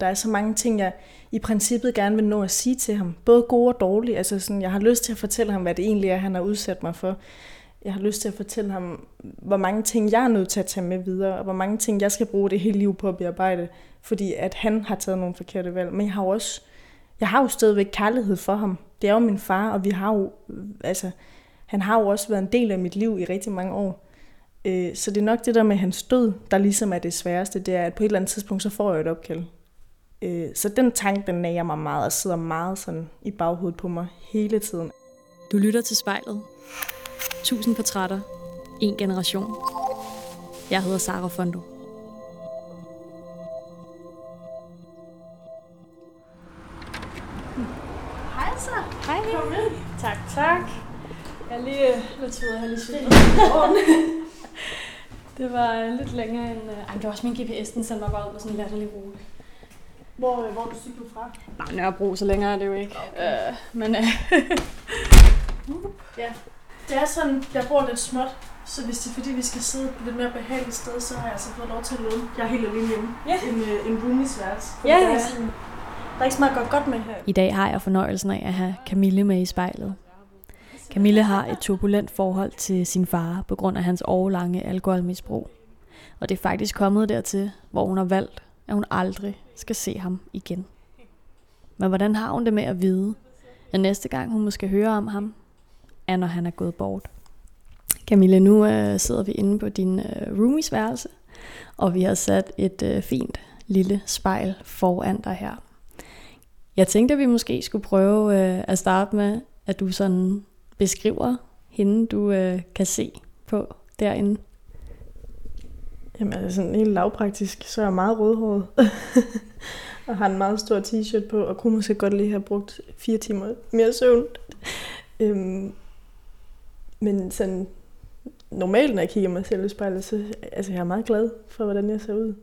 Der er så mange ting, jeg i princippet gerne vil nå at sige til ham. Både gode og dårlige. Altså sådan, jeg har lyst til at fortælle ham, hvad det egentlig er, han har udsat mig for. Jeg har lyst til at fortælle ham, hvor mange ting jeg er nødt til at tage med videre, og hvor mange ting jeg skal bruge det hele liv på at bearbejde, fordi at han har taget nogle forkerte valg. Men jeg har jo også, jeg har jo stadigvæk kærlighed for ham. Det er jo min far, og vi har jo, altså, han har jo også været en del af mit liv i rigtig mange år. Øh, så det er nok det der med hans død, der ligesom er det sværeste, det er, at på et eller andet tidspunkt, så får jeg et opkald. Øh, så den tanke, den nager mig meget, og sidder meget sådan i baghovedet på mig hele tiden. Du lytter til spejlet. Tusind portrætter. En generation. Jeg hedder Sara Fondo. Hej så. Hej. Kom ind. Tak, tak. Jeg lige øh, lidt ud af lige cyklet. Det var øh, lidt længere end... Øh, ej, det var også min GPS, den sendte mig bare ud på sådan en latterlig rute. Hvor, øh, hvor du cyklet fra? Nej, Nørrebro, så længere er det jo ikke. Okay. Øh, men øh, Ja. Det er sådan, jeg bor lidt småt, så hvis det er fordi, vi skal sidde på lidt mere behageligt sted, så har jeg altså fået lov til at låne. Jeg er helt alene hjemme. Ja. En, øh, en roomies værelse. Fordi Ja, der er sådan- Der er ikke så meget godt, godt med her. I dag har jeg fornøjelsen af at have Camille med i spejlet. Camille har et turbulent forhold til sin far på grund af hans årlange alkoholmisbrug. Og det er faktisk kommet dertil, hvor hun har valgt, at hun aldrig skal se ham igen. Men hvordan har hun det med at vide, at næste gang hun måske hører om ham, er når han er gået bort? Camilla, nu øh, sidder vi inde på din øh, roomies værelse, og vi har sat et øh, fint lille spejl foran dig her. Jeg tænkte, at vi måske skulle prøve øh, at starte med, at du sådan beskriver hende, du øh, kan se på derinde. Jamen, altså sådan helt lavpraktisk, så er jeg meget rødhåret. og har en meget stor t-shirt på, og kunne måske godt lige have brugt fire timer mere søvn. øhm, men sådan, normalt, når jeg kigger mig selv i spejlet, så altså, jeg er meget glad for, hvordan jeg ser ud.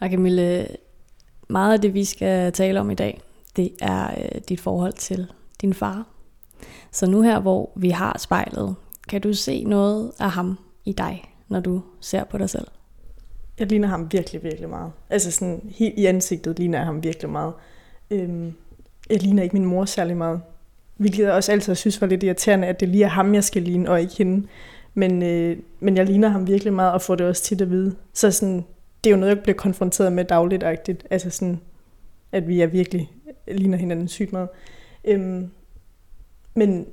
Og Camille, meget af det, vi skal tale om i dag, det er øh, dit forhold til din far. Så nu her, hvor vi har spejlet, kan du se noget af ham i dig, når du ser på dig selv? Jeg ligner ham virkelig, virkelig meget. Altså sådan, helt i ansigtet ligner jeg ham virkelig meget. Øhm, jeg ligner ikke min mor særlig meget. Hvilket jeg også altid synes var lidt irriterende, at det lige er ham, jeg skal ligne, og ikke hende. Men, øh, men jeg ligner ham virkelig meget, og får det også tit at vide. Så sådan, det er jo noget, jeg bliver konfronteret med dagligt -agtigt. Altså sådan, at vi er virkelig ligner hinanden sygt meget. Øhm, men,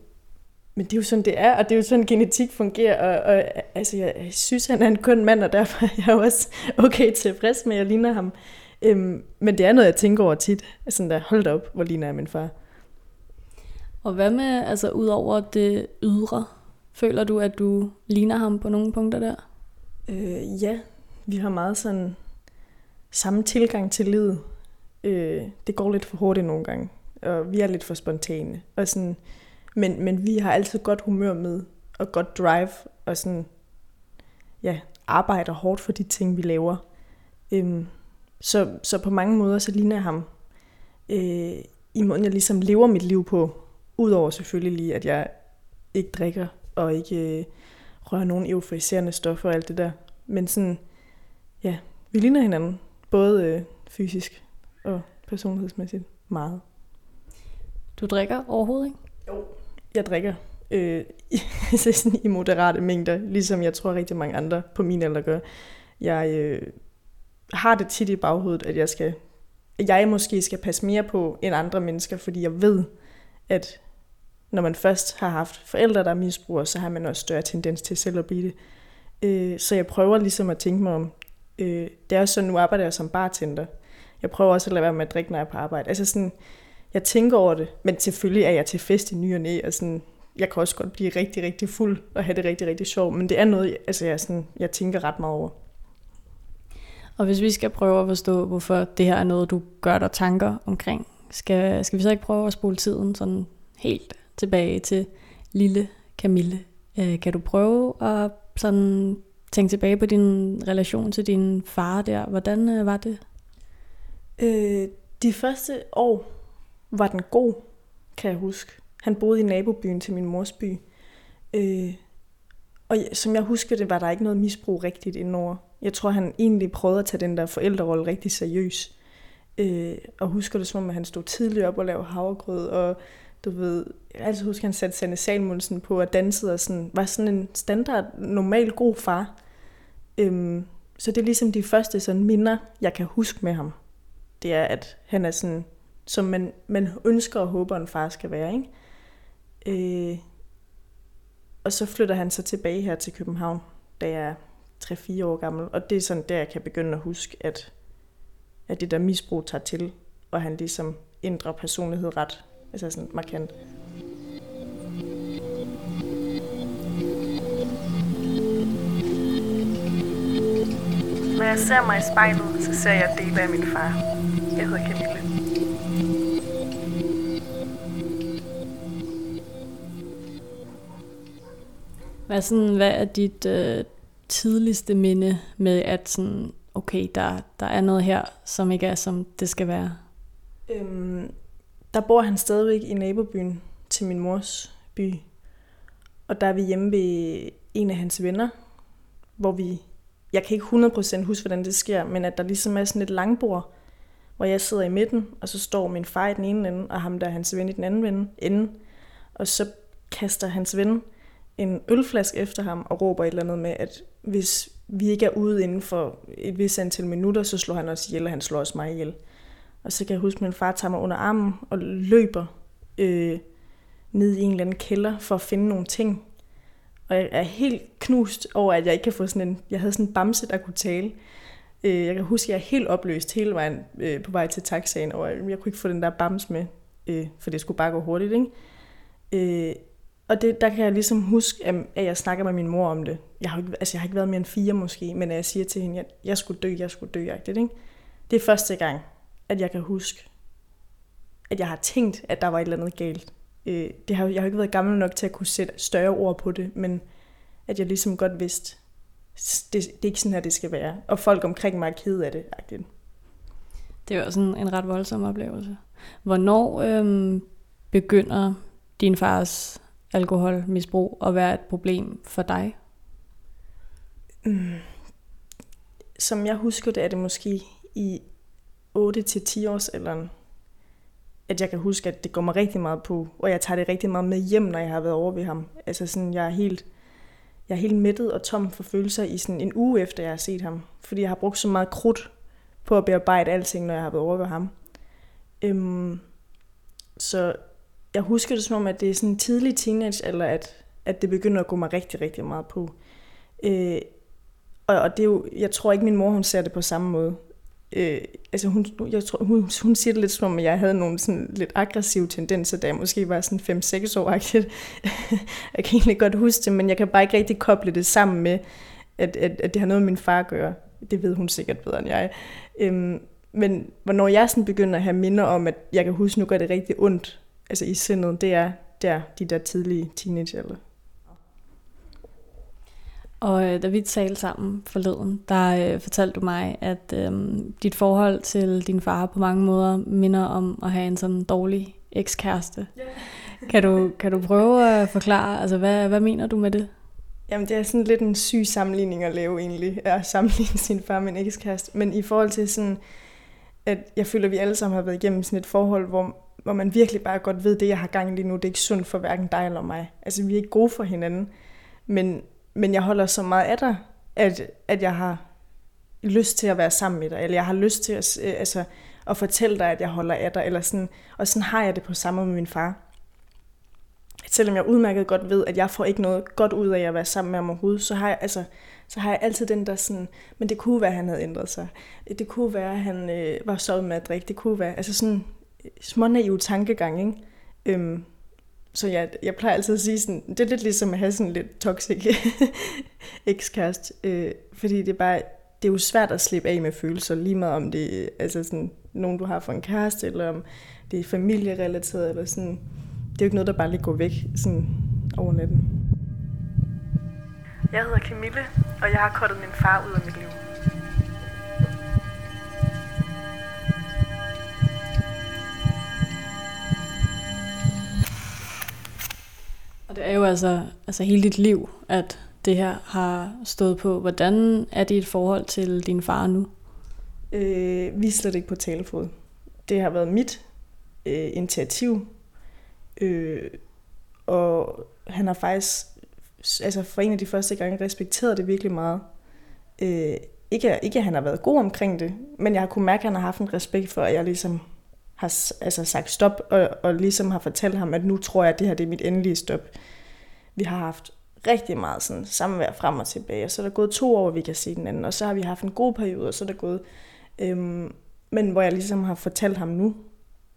men det er jo sådan, det er, og det er jo sådan, genetik fungerer, og, og altså, jeg, jeg synes, han er en køn mand, og derfor er jeg også okay tilfreds med, at jeg ligner ham. Øhm, men det er noget, jeg tænker over tit. Sådan der, hold da op, hvor ligner jeg min far. Og hvad med, altså ud over det ydre, føler du, at du ligner ham på nogle punkter der? Øh, ja, vi har meget sådan samme tilgang til livet. Øh, det går lidt for hurtigt nogle gange, og vi er lidt for spontane. Og sådan, men, men vi har altid godt humør med, og godt drive, og sådan, ja, arbejder hårdt for de ting, vi laver. Øhm, så, så på mange måder, så ligner jeg ham øh, i måden, jeg ligesom lever mit liv på. Udover selvfølgelig lige, at jeg ikke drikker, og ikke øh, rører nogen euforiserende stoffer og alt det der. Men sådan, ja, vi ligner hinanden. Både øh, fysisk og personlighedsmæssigt meget. Du drikker overhovedet ikke? Jo. Jeg drikker øh, i, sådan i moderate mængder, ligesom jeg tror rigtig mange andre på min alder gør. Jeg øh, har det tit i baghovedet, at jeg skal jeg måske skal passe mere på end andre mennesker, fordi jeg ved, at når man først har haft forældre, der er så har man også større tendens til selv at blive det. Øh, så jeg prøver ligesom at tænke mig om, øh, det er også sådan, nu arbejder jeg som bartender. Jeg prøver også at lade være med at drikke, når jeg er på arbejde. Altså sådan, jeg tænker over det, men selvfølgelig er jeg til fest i ny og næ, og sådan, jeg kan også godt blive rigtig, rigtig fuld og have det rigtig, rigtig sjovt, men det er noget, altså jeg, sådan, jeg tænker ret meget over. Og hvis vi skal prøve at forstå, hvorfor det her er noget, du gør dig tanker omkring, skal, skal vi så ikke prøve at spole tiden sådan helt tilbage til lille Camille? Øh, kan du prøve at sådan tænke tilbage på din relation til din far der? Hvordan øh, var det? Øh, de første år var den god, kan jeg huske. Han boede i nabobyen til min mors by. Øh, og som jeg husker det, var der ikke noget misbrug rigtigt indover. Jeg tror, han egentlig prøvede at tage den der forældrerolle rigtig seriøs. Øh, og husker det som om, at han stod tidligt op og lavede havregrød, og du ved, jeg altid husker, at han satte Sanne Salmundsen på at danse, og sådan, var sådan en standard, normal, god far. Øhm, så det er ligesom de første sådan minder, jeg kan huske med ham. Det er, at han er sådan, som man, man ønsker og håber, en far skal være. Ikke? Øh, og så flytter han så tilbage her til København, da jeg er 3-4 år gammel. Og det er sådan der, jeg kan begynde at huske, at, at det der misbrug tager til, og han ligesom ændrer personlighed ret altså sådan markant. Når jeg ser mig i spejlet, så ser jeg dele af min far. Jeg hedder Camille. Hvad, sådan, hvad er dit øh, tidligste minde med, at sådan, okay, der, der er noget her, som ikke er, som det skal være? Øhm, der bor han stadigvæk i nabobyen til min mors by. Og der er vi hjemme ved en af hans venner, hvor vi, jeg kan ikke 100% huske, hvordan det sker, men at der ligesom er sådan et langbord, hvor jeg sidder i midten, og så står min far i den ene ende, og ham der er hans ven i den anden ende. Og så kaster hans ven en ølflaske efter ham og råber et eller andet med, at hvis vi ikke er ude inden for et vis antal minutter, så slår han os ihjel, og han slår os mig ihjel. Og så kan jeg huske, at min far tager mig under armen og løber øh, ned i en eller anden kælder for at finde nogle ting. Og jeg er helt knust over, at jeg ikke kan få sådan en... Jeg havde sådan en bamse, der kunne tale. Øh, jeg kan huske, at jeg er helt opløst hele vejen øh, på vej til taxaen, og jeg kunne ikke få den der bams med, øh, for det skulle bare gå hurtigt, ikke? Øh, og det, der kan jeg ligesom huske, at jeg snakker med min mor om det. Jeg har, ikke, altså jeg har ikke været mere end fire måske, men jeg siger til hende, at jeg skulle dø, jeg skulle dø. Ikke? Det er første gang, at jeg kan huske, at jeg har tænkt, at der var et eller andet galt. Øh, det har, jeg har ikke været gammel nok til at kunne sætte større ord på det, men at jeg ligesom godt vidste, det, det er ikke sådan her, det skal være. Og folk omkring mig er ked af det. Agtigt. Det var sådan en ret voldsom oplevelse. Hvornår øhm, begynder din fars alkoholmisbrug at være et problem for dig? Mm. Som jeg husker det, er det måske i 8-10 års alderen, at jeg kan huske, at det går mig rigtig meget på, og jeg tager det rigtig meget med hjem, når jeg har været over ved ham. Altså sådan, jeg er helt, jeg er helt mættet og tom for følelser i sådan en uge efter, jeg har set ham. Fordi jeg har brugt så meget krudt på at bearbejde alting, når jeg har været over ved ham. Øhm, så jeg husker det som om, at det er sådan en tidlig teenage, eller at, at det begynder at gå mig rigtig, rigtig meget på. Øh, og, og det er jo, jeg tror ikke, min mor hun ser det på samme måde. Øh, altså hun, jeg tror, hun, hun siger det lidt som om, at jeg havde nogle sådan lidt aggressive tendenser, da jeg måske var sådan 5-6 år -agtigt. jeg kan egentlig godt huske det, men jeg kan bare ikke rigtig koble det sammen med, at, at, at det har noget med min far at gøre. Det ved hun sikkert bedre end jeg. Øhm, men hvornår jeg sådan begynder at have minder om, at jeg kan huske, nu gør det rigtig ondt altså i sindet, det er der, de der tidlige teenagealder. Og øh, da vi talte sammen forleden, der øh, fortalte du mig, at øh, dit forhold til din far på mange måder minder om at have en sådan dårlig ekskæreste. Yeah. kan, du, kan du prøve at forklare, altså hvad, hvad mener du med det? Jamen det er sådan lidt en syg sammenligning at lave egentlig, at sammenligne sin far med en ekskæreste. Men i forhold til sådan, at jeg føler, at vi alle sammen har været igennem sådan et forhold, hvor, hvor man virkelig bare godt ved, at det jeg har gang lige nu, det er ikke sundt for hverken dig eller mig. Altså vi er ikke gode for hinanden. Men men jeg holder så meget af dig, at, at jeg har lyst til at være sammen med dig, eller jeg har lyst til at, øh, altså, at fortælle dig, at jeg holder af dig, eller sådan, og sådan har jeg det på samme med min far. Selvom jeg udmærket godt ved, at jeg får ikke noget godt ud af at være sammen med ham overhovedet, så har jeg, altså, så har jeg altid den der sådan, men det kunne være, at han havde ændret sig. Det kunne være, at han øh, var sovet med at drikke. Det kunne være, altså sådan smånaiv tankegang, ikke? Øhm, så jeg, jeg plejer altid at sige sådan, det er lidt ligesom at have sådan lidt toxic ekskæreste, øh, fordi det er bare, det er jo svært at slippe af med følelser, lige meget om det er altså sådan, nogen, du har for en kæreste, eller om det er familierelateret, eller sådan. Det er jo ikke noget, der bare lige går væk sådan over natten. Jeg hedder Camille, og jeg har kortet min far ud af mit liv. Det er jo altså, altså hele dit liv, at det her har stået på. Hvordan er dit forhold til din far nu? Øh, vi er slet ikke på talefod. det har været mit øh, initiativ, øh, og han har faktisk, altså for en af de første gange, respekteret det virkelig meget. Øh, ikke, ikke at han har været god omkring det, men jeg har kunne mærke, at han har haft en respekt for, at jeg ligesom har altså sagt stop, og, og ligesom har fortalt ham, at nu tror jeg, at det her det er mit endelige stop. Vi har haft rigtig meget sådan samvær frem og tilbage, og så er der gået to år, vi kan se den anden, og så har vi haft en god periode, og så er der gået, øhm, men hvor jeg ligesom har fortalt ham nu,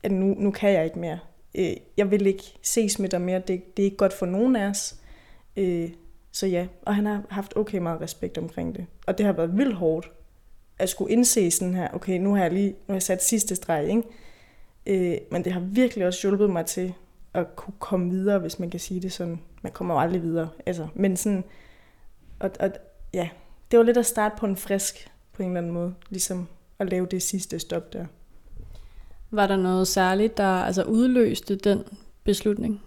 at nu, nu kan jeg ikke mere. Øh, jeg vil ikke ses med dig mere, det, det er ikke godt for nogen af os. Øh, så ja, og han har haft okay meget respekt omkring det. Og det har været vildt hårdt at skulle indse sådan her, okay, nu har jeg lige nu har jeg sat sidste streg, ikke? Øh, men det har virkelig også hjulpet mig til at kunne komme videre, hvis man kan sige det sådan. Man kommer jo aldrig videre. Altså, men sådan, og, og, ja, det var lidt at starte på en frisk, på en eller anden måde. Ligesom at lave det sidste stop der. Var der noget særligt, der altså udløste den beslutning?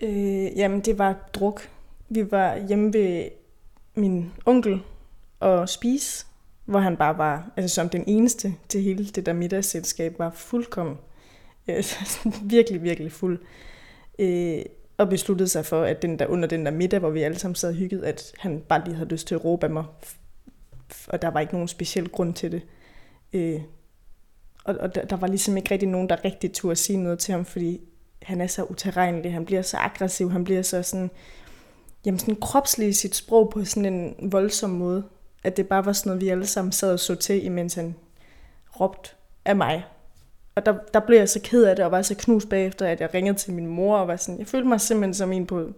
Øh, jamen, det var druk. Vi var hjemme ved min onkel og spise, hvor han bare var, altså som den eneste til hele det der middagsselskab, var fuldkommen øh, virkelig, virkelig fuld. Øh, og besluttede sig for, at den der, under den der middag, hvor vi alle sammen sad hygget, at han bare lige havde lyst til at råbe af mig. Og der var ikke nogen speciel grund til det. Øh, og og der, der var ligesom ikke rigtig nogen, der rigtig turde sige noget til ham, fordi han er så uterrenelig, han bliver så aggressiv, han bliver så sådan, jamen sådan kropslig i sit sprog på sådan en voldsom måde, at det bare var sådan noget, vi alle sammen sad og så til, imens han råbte af mig. Og der, der blev jeg så ked af det, og var så knust bagefter, at jeg ringede til min mor, og var sådan, jeg følte mig simpelthen som en på,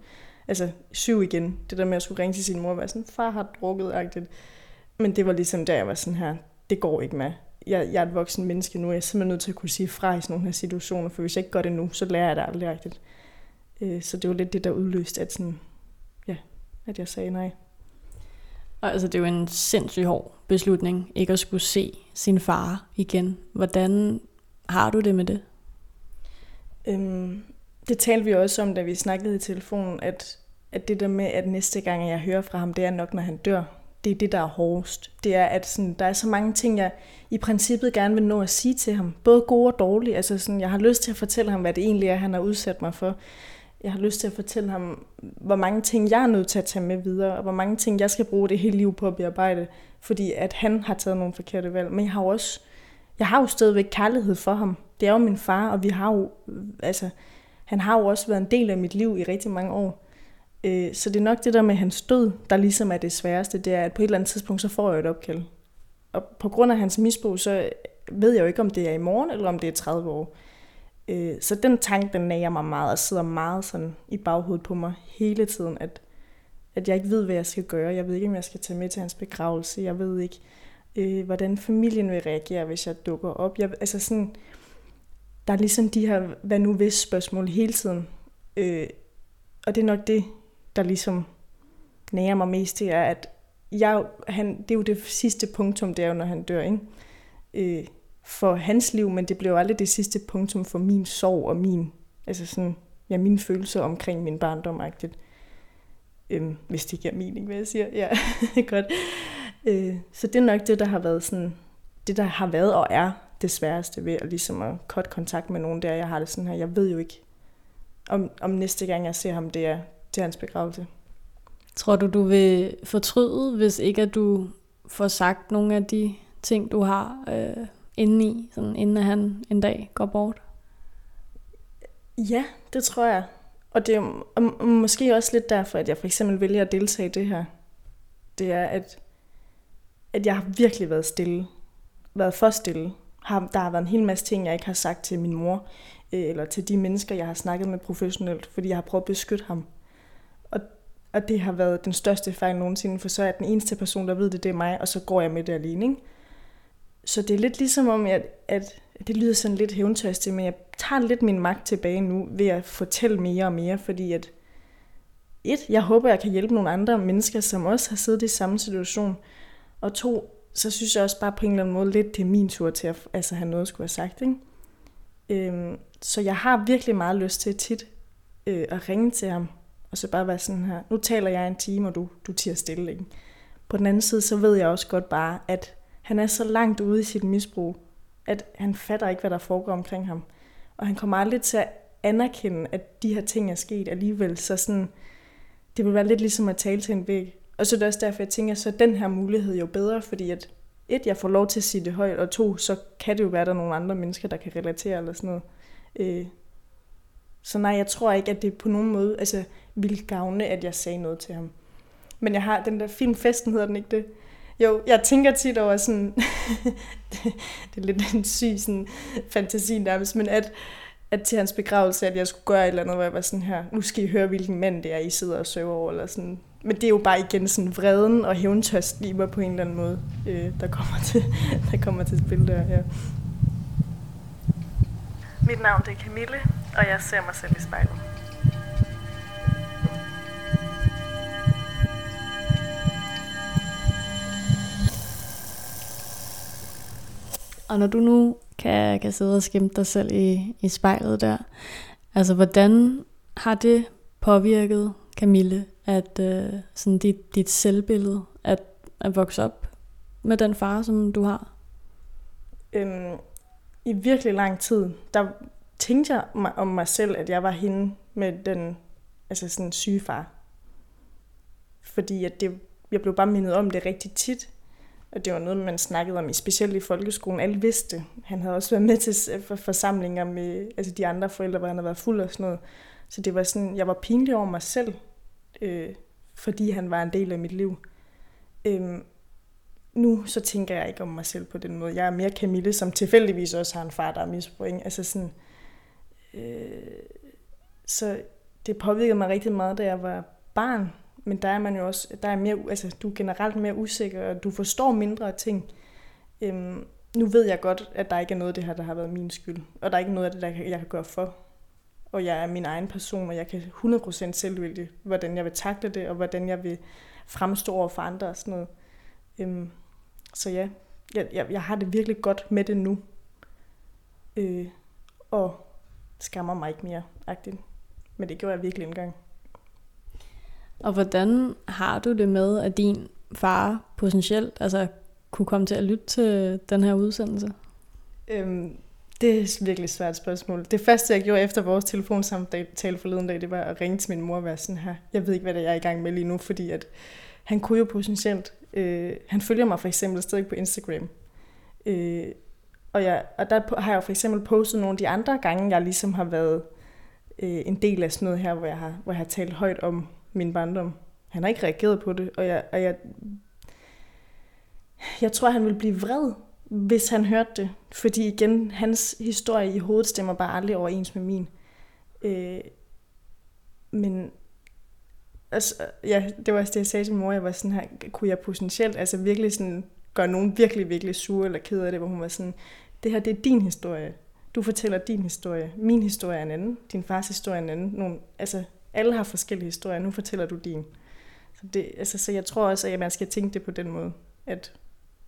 altså syv igen. Det der med at skulle ringe til sin mor, og var sådan, far har drukket, agtigt. Men det var ligesom der, jeg var sådan her, det går ikke med. Jeg, jeg er et voksen menneske nu, jeg er simpelthen nødt til at kunne sige fra i sådan nogle her situationer, for hvis jeg ikke gør det nu, så lærer jeg det aldrig rigtigt. Øh, så det var lidt det, der udløste, at, sådan, ja, at jeg sagde nej. Og altså, det er jo en sindssygt hård beslutning, ikke at skulle se sin far igen. Hvordan har du det med det? Øhm, det talte vi også om, da vi snakkede i telefonen, at, at det der med, at næste gang jeg hører fra ham, det er nok, når han dør. Det er det, der er hårdest. Det er, at sådan, der er så mange ting, jeg i princippet gerne vil nå at sige til ham. Både gode og dårlige. Altså sådan, jeg har lyst til at fortælle ham, hvad det egentlig er, han har udsat mig for. Jeg har lyst til at fortælle ham, hvor mange ting jeg er nødt til at tage med videre, og hvor mange ting jeg skal bruge det hele liv på at bearbejde, fordi at han har taget nogle forkerte valg. Men jeg har også jeg har jo stadigvæk kærlighed for ham. Det er jo min far, og vi har jo, altså, han har jo også været en del af mit liv i rigtig mange år. Øh, så det er nok det der med hans død, der ligesom er det sværeste, det er, at på et eller andet tidspunkt, så får jeg et opkald. Og på grund af hans misbrug, så ved jeg jo ikke, om det er i morgen, eller om det er 30 år. Øh, så den tanke, den nager mig meget, og sidder meget sådan i baghovedet på mig hele tiden, at, at jeg ikke ved, hvad jeg skal gøre. Jeg ved ikke, om jeg skal tage med til hans begravelse. Jeg ved ikke, øh, hvordan familien vil reagere, hvis jeg dukker op. Jeg, altså sådan, der er ligesom de her hvad nu hvis spørgsmål hele tiden. Øh, og det er nok det, der ligesom nærer mig mest til, er, at jeg, han, det er jo det sidste punktum, det er jo, når han dør, ikke? Øh, for hans liv, men det blev aldrig det sidste punktum for min sorg og min, altså sådan, ja, mine følelser omkring min barndom -agtigt. Øhm, hvis det giver mening, hvad jeg siger. Ja, godt. Øh, så det er nok det, der har været sådan, det der har været og er det sværeste ved at ligesom at cut kontakt med nogen der. Jeg har det sådan her, jeg ved jo ikke, om, om næste gang jeg ser ham, det er til hans begravelse. Tror du, du vil fortryde, hvis ikke at du får sagt nogle af de ting, du har øh, indeni, sådan inden han en dag går bort? Ja, det tror jeg. Og det er og måske også lidt derfor, at jeg for eksempel vælger at deltage i det her. Det er, at at jeg har virkelig været stille. Været for stille. Har, der har været en hel masse ting, jeg ikke har sagt til min mor, øh, eller til de mennesker, jeg har snakket med professionelt, fordi jeg har prøvet at beskytte ham. Og, og det har været den største fejl nogensinde, for så er den eneste person, der ved det, det er mig, og så går jeg med det alene. Ikke? Så det er lidt ligesom om, at, at det lyder sådan lidt hævntørstigt, men jeg tager lidt min magt tilbage nu ved at fortælle mere og mere, fordi at et, jeg håber, jeg kan hjælpe nogle andre mennesker, som også har siddet i samme situation, og to, så synes jeg også bare på en eller anden måde lidt, det er min tur til at altså, have noget at skulle have sagt. Ikke? Øhm, så jeg har virkelig meget lyst til tit øh, at ringe til ham, og så bare være sådan her, nu taler jeg en time, og du, du tiger stille. Ikke? På den anden side, så ved jeg også godt bare, at han er så langt ude i sit misbrug, at han fatter ikke, hvad der foregår omkring ham. Og han kommer aldrig til at anerkende, at de her ting er sket alligevel. Så sådan, det vil være lidt ligesom at tale til en væg. Og så er det også derfor, jeg tænker, så den her mulighed jo bedre, fordi at et, jeg får lov til at sige det højt, og to, så kan det jo være, at der er nogle andre mennesker, der kan relatere eller sådan noget. Øh, så nej, jeg tror ikke, at det på nogen måde altså, ville gavne, at jeg sagde noget til ham. Men jeg har den der film Festen, hedder den ikke det? Jo, jeg tænker tit over sådan, det, det er lidt en syg sådan, fantasi nærmest, men at, at til hans begravelse, at jeg skulle gøre et eller andet, hvor jeg var sådan her, nu skal I høre, hvilken mand det er, I sidder og søger over, eller sådan. Men det er jo bare igen sådan vreden og hævntørst i mig på en eller anden måde, øh, der, kommer til, der kommer til spil der, ja. Mit navn det er Camille, og jeg ser mig selv i spejlet. Og når du nu kan, kan sidde og skimte dig selv i, i spejlet der, altså hvordan har det påvirket Camille, at øh, sådan dit, dit selvbillede, at, at vokse op med den far, som du har? Øhm, I virkelig lang tid, der tænkte jeg mig om mig selv, at jeg var hende med den altså sådan syge far. Fordi at det, jeg blev bare mindet om det rigtig tit. Og det var noget, man snakkede om, specielt i folkeskolen. Alle vidste. Han havde også været med til forsamlinger med altså de andre forældre, hvor han havde været fuld og sådan noget. Så det var sådan, jeg var pinlig over mig selv, øh, fordi han var en del af mit liv. Øhm, nu så tænker jeg ikke om mig selv på den måde. Jeg er mere Camille, som tilfældigvis også har en far, der er misbrug. Altså sådan, øh, så det påvirkede mig rigtig meget, da jeg var barn. Men der er man jo også, der er mere, altså, du er generelt mere usikker, og du forstår mindre af ting. Øhm, nu ved jeg godt, at der ikke er noget af det her, der har været min skyld. Og der er ikke noget af det, der jeg kan gøre for. Og jeg er min egen person, og jeg kan 100% selv vælge, hvordan jeg vil takle det, og hvordan jeg vil fremstå over for andre og sådan noget. Øhm, så ja, jeg, jeg, jeg har det virkelig godt med det nu. Øh, og skammer mig ikke mere, agtigt. Men det gjorde jeg virkelig engang. Og hvordan har du det med, at din far potentielt altså, kunne komme til at lytte til den her udsendelse? Øhm, det er et virkelig svært spørgsmål. Det første, jeg gjorde efter vores telefonsamtale forleden dag, det var at ringe til min mor og være sådan her. Jeg ved ikke, hvad det er, jeg er i gang med lige nu, fordi at han kunne jo potentielt... Øh, han følger mig for eksempel stadig på Instagram. Øh, og, jeg, og der har jeg for eksempel postet nogle af de andre gange, jeg ligesom har været øh, en del af sådan noget her, hvor jeg har, hvor jeg har talt højt om min barndom. Han har ikke reageret på det, og jeg, og jeg, jeg tror, han vil blive vred, hvis han hørte det. Fordi igen, hans historie i hovedet stemmer bare aldrig overens med min. Øh, men altså, ja, det var også det, jeg sagde til min mor. Jeg var sådan her, kunne jeg potentielt altså virkelig sådan gøre nogen virkelig, virkelig sure eller ked af det, hvor hun var sådan, det her det er din historie. Du fortæller din historie. Min historie er en anden. Din fars historie er en anden. Nogle, altså, alle har forskellige historier. Nu fortæller du din. Så, det, altså, så jeg tror også, at man skal tænke det på den måde, at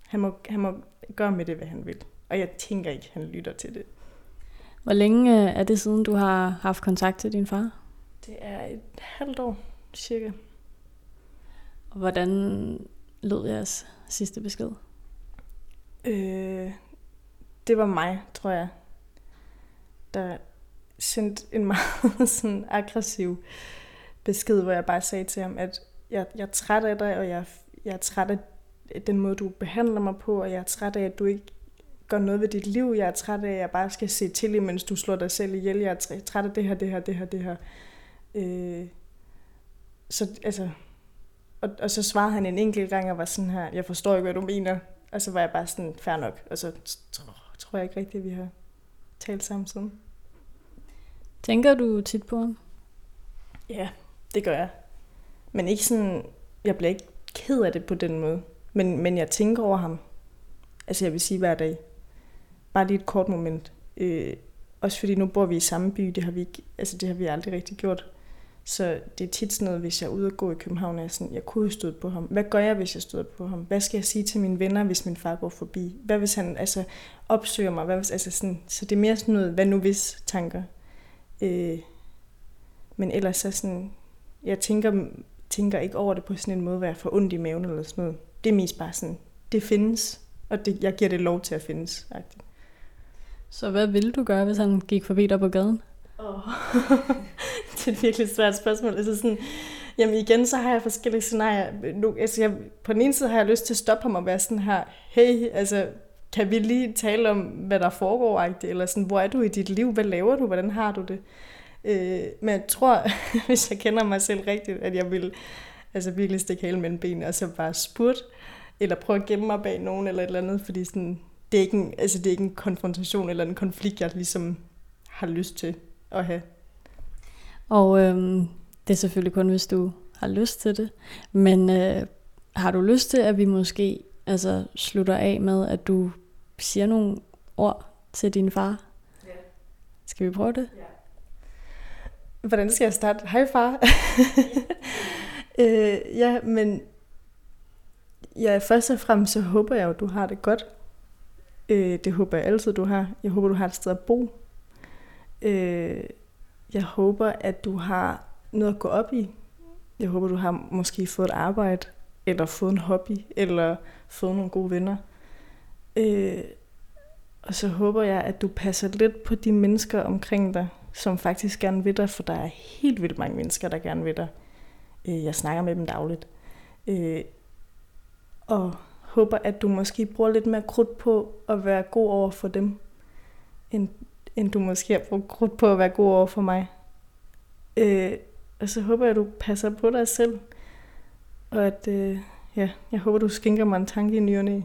han må, han må gøre med det, hvad han vil. Og jeg tænker ikke, at han lytter til det. Hvor længe øh, er det siden, du har haft kontakt til din far? Det er et halvt år, cirka. Og hvordan lød jeres sidste besked? Øh, det var mig, tror jeg, der sendte en meget sådan aggressiv besked, hvor jeg bare sagde til ham, at jeg, jeg er træt af dig, og jeg, jeg er træt af den måde, du behandler mig på, og jeg er træt af, at du ikke gør noget ved dit liv. Jeg er træt af, at jeg bare skal se til, mens du slår dig selv ihjel. Jeg er træt af det her, det her, det her, det her. Øh, så altså, og, og så svarede han en enkelt gang og var sådan her, jeg forstår ikke, hvad du mener. Og så var jeg bare sådan, fair nok. Og så tror, jeg ikke rigtigt, at vi har talt sammen siden. Tænker du tit på ham? Ja, det gør jeg. Men ikke sådan, jeg bliver ikke ked af det på den måde. Men, men jeg tænker over ham. Altså jeg vil sige hver dag. Bare lige et kort moment. Øh, også fordi nu bor vi i samme by, det har vi, ikke, altså det har vi aldrig rigtig gjort. Så det er tit sådan noget, hvis jeg er ude og gå i København, og jeg, sådan, jeg kunne have stået på ham. Hvad gør jeg, hvis jeg stod på ham? Hvad skal jeg sige til mine venner, hvis min far går forbi? Hvad hvis han altså, opsøger mig? Hvad hvis, altså sådan, så det er mere sådan noget, hvad nu hvis tanker. Øh, men ellers så sådan, jeg tænker, tænker ikke over det på sådan en måde, hvor jeg får ondt i maven eller sådan noget. Det er mest bare sådan, det findes, og det, jeg giver det lov til at findes. Så hvad ville du gøre, hvis han gik forbi dig på gaden? Oh. det er et virkelig svært spørgsmål. Altså sådan, jamen igen, så har jeg forskellige scenarier. Nu, altså jeg, på den ene side har jeg lyst til at stoppe ham og være sådan her, hey, altså, kan vi lige tale om, hvad der foregår, eller sådan, hvor er du i dit liv, hvad laver du, hvordan har du det? Øh, men jeg tror, hvis jeg kender mig selv rigtigt, at jeg vil altså virkelig stikke halen mellem benene, og så bare spurt, eller prøve at gemme mig bag nogen, eller et eller andet, fordi sådan, det, er ikke en, altså det er ikke en konfrontation eller en konflikt, jeg ligesom har lyst til at have. Og øhm, det er selvfølgelig kun, hvis du har lyst til det. Men øh, har du lyst til, at vi måske altså, slutter af med, at du siger nogle ord til din far? Ja. Skal vi prøve det? Ja. Hvordan skal jeg starte? Hej far. øh, ja, men ja, først og fremmest så håber jeg jo, at du har det godt. Øh, det håber jeg altid, du har. Jeg håber, du har et sted at bo. Øh, jeg håber, at du har noget at gå op i. Jeg håber, du har måske fået et arbejde, eller fået en hobby, eller fået nogle gode venner. Øh, og så håber jeg, at du passer lidt på de mennesker omkring dig, som faktisk gerne vil dig, for der er helt vildt mange mennesker, der gerne vil dig. Øh, jeg snakker med dem dagligt. Øh, og håber, at du måske bruger lidt mere krudt på at være god over for dem, end, end du måske har brugt krudt på at være god over for mig. Øh, og så håber jeg, at du passer på dig selv, og at øh, ja, jeg håber, du skænker mig en tanke i nyerne.